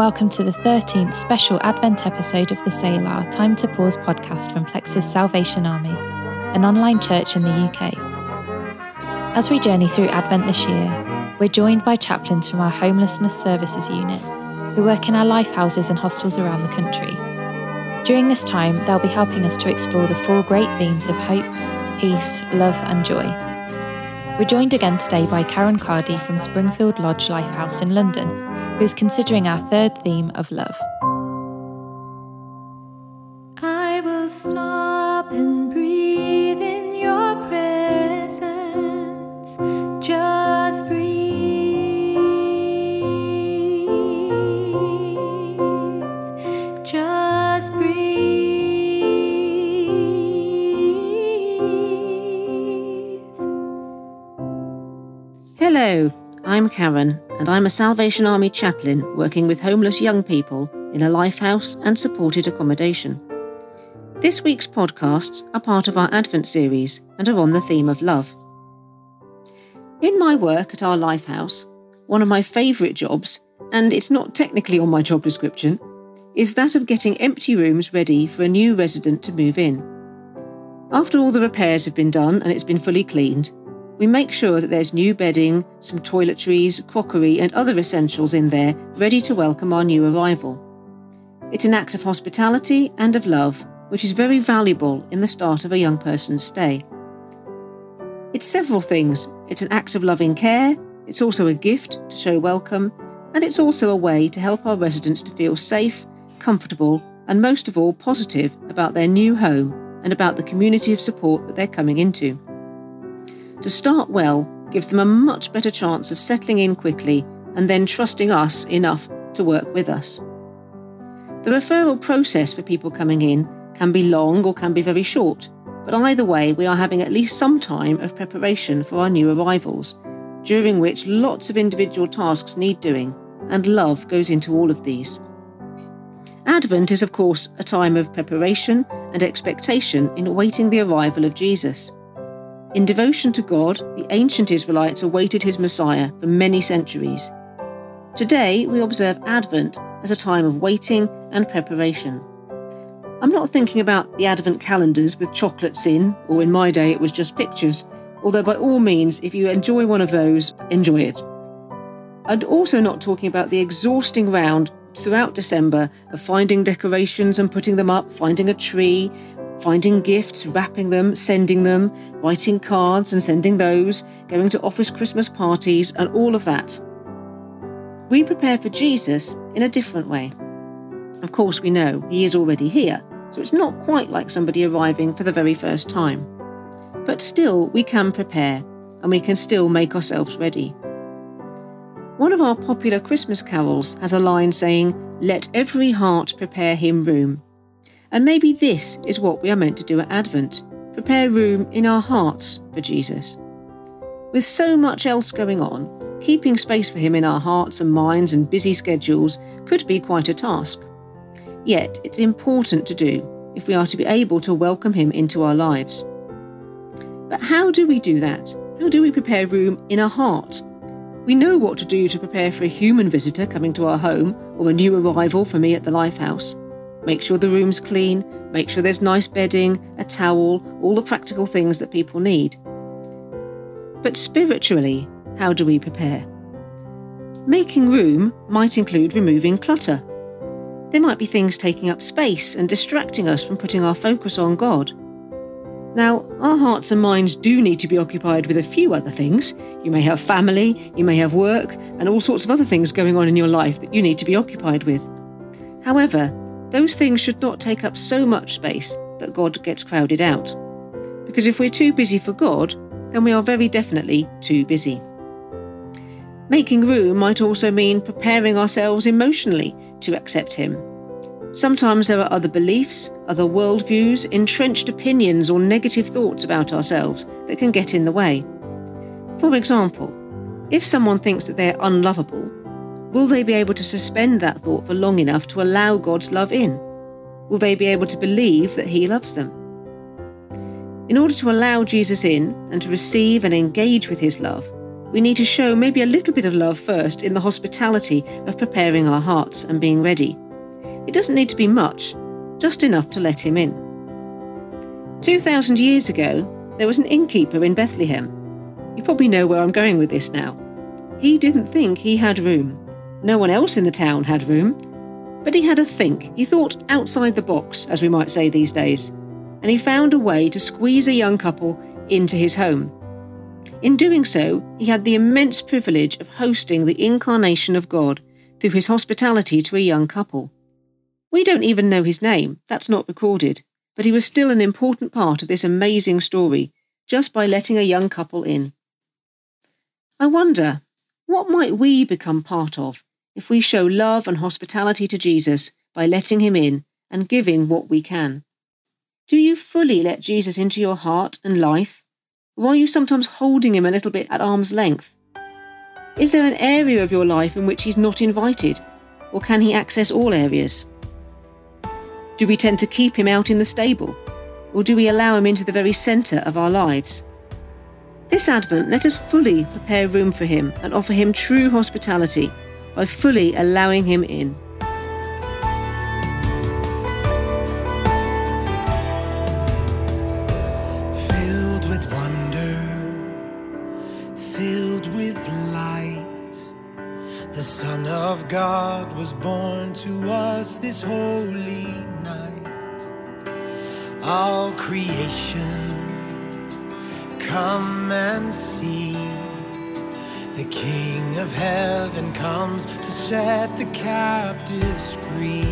Welcome to the 13th special Advent episode of the Selah Time to Pause podcast from Plexus Salvation Army, an online church in the UK. As we journey through Advent this year, we're joined by chaplains from our Homelessness Services Unit who work in our life houses and hostels around the country. During this time, they'll be helping us to explore the four great themes of hope, peace, love, and joy. We're joined again today by Karen Cardy from Springfield Lodge Lifehouse in London, who is considering our third theme of love. I'm Karen, and I'm a Salvation Army chaplain working with homeless young people in a lifehouse and supported accommodation. This week's podcasts are part of our Advent series and are on the theme of love. In my work at our lifehouse, one of my favourite jobs, and it's not technically on my job description, is that of getting empty rooms ready for a new resident to move in. After all the repairs have been done and it's been fully cleaned, we make sure that there's new bedding, some toiletries, crockery, and other essentials in there ready to welcome our new arrival. It's an act of hospitality and of love, which is very valuable in the start of a young person's stay. It's several things. It's an act of loving care, it's also a gift to show welcome, and it's also a way to help our residents to feel safe, comfortable, and most of all, positive about their new home and about the community of support that they're coming into. To start well gives them a much better chance of settling in quickly and then trusting us enough to work with us. The referral process for people coming in can be long or can be very short, but either way, we are having at least some time of preparation for our new arrivals, during which lots of individual tasks need doing, and love goes into all of these. Advent is, of course, a time of preparation and expectation in awaiting the arrival of Jesus. In devotion to God, the ancient Israelites awaited his Messiah for many centuries. Today, we observe Advent as a time of waiting and preparation. I'm not thinking about the Advent calendars with chocolates in, or in my day it was just pictures, although by all means, if you enjoy one of those, enjoy it. I'm also not talking about the exhausting round throughout December of finding decorations and putting them up, finding a tree, finding gifts, wrapping them, sending them, writing cards and sending those, going to office Christmas parties, and all of that. We prepare for Jesus in a different way. Of course, we know he is already here, so it's not quite like somebody arriving for the very first time. But still, we can prepare, and we can still make ourselves ready. One of our popular Christmas carols has a line saying, Let every heart prepare him room. And maybe this is what we are meant to do at Advent prepare room in our hearts for Jesus. With so much else going on, keeping space for him in our hearts and minds and busy schedules could be quite a task. Yet, it's important to do if we are to be able to welcome him into our lives. But how do we do that? How do we prepare room in our heart we know what to do to prepare for a human visitor coming to our home or a new arrival for me at the Lifehouse. Make sure the room's clean, make sure there's nice bedding, a towel, all the practical things that people need. But spiritually, how do we prepare? Making room might include removing clutter. There might be things taking up space and distracting us from putting our focus on God. Now, our hearts and minds do need to be occupied with a few other things. You may have family, you may have work, and all sorts of other things going on in your life that you need to be occupied with. However, those things should not take up so much space that God gets crowded out. Because if we're too busy for God, then we are very definitely too busy. Making room might also mean preparing ourselves emotionally to accept Him Sometimes there are other beliefs, other worldviews, entrenched opinions, or negative thoughts about ourselves that can get in the way. For example, if someone thinks that they're unlovable, will they be able to suspend that thought for long enough to allow God's love in? Will they be able to believe that He loves them? In order to allow Jesus in and to receive and engage with His love, we need to show maybe a little bit of love first in the hospitality of preparing our hearts and being ready. It doesn't need to be much, just enough to let him in. 2,000 years ago, there was an innkeeper in Bethlehem. You probably know where I'm going with this now. He didn't think he had room. No one else in the town had room. But he had a think. He thought outside the box, as we might say these days. And he found a way to squeeze a young couple into his home. In doing so, he had the immense privilege of hosting the incarnation of God through his hospitality to a young couple. We don't even know his name, that's not recorded, but he was still an important part of this amazing story just by letting a young couple in. I wonder, what might we become part of if we show love and hospitality to Jesus by letting him in and giving what we can? Do you fully let Jesus into your heart and life or are you sometimes holding him a little bit at arm's length? Is there an area of your life in which he's not invited, or can he access all areas? Do we tend to keep him out in the stable, or do we allow him into the very centre of our lives? This Advent, let us fully prepare room for him and offer him true hospitality by fully allowing him in. filled with wonder, filled with light. The Son of God was born to us this holy night. All creation, come and see. The King of heaven comes to set the captives free.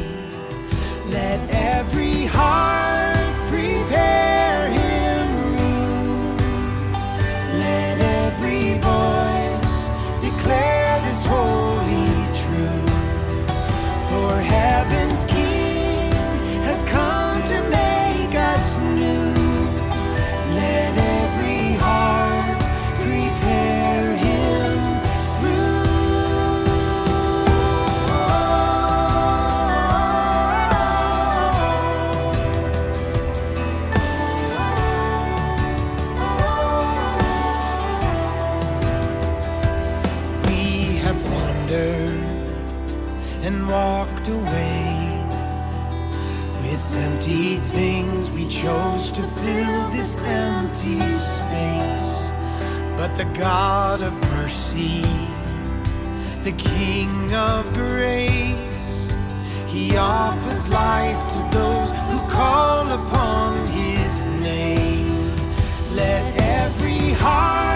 Let every heart prepare him room. Let every voice declare this holy truth. For heaven's King has come But the God of mercy, the King of grace, He offers life to those who call upon His name. Let every heart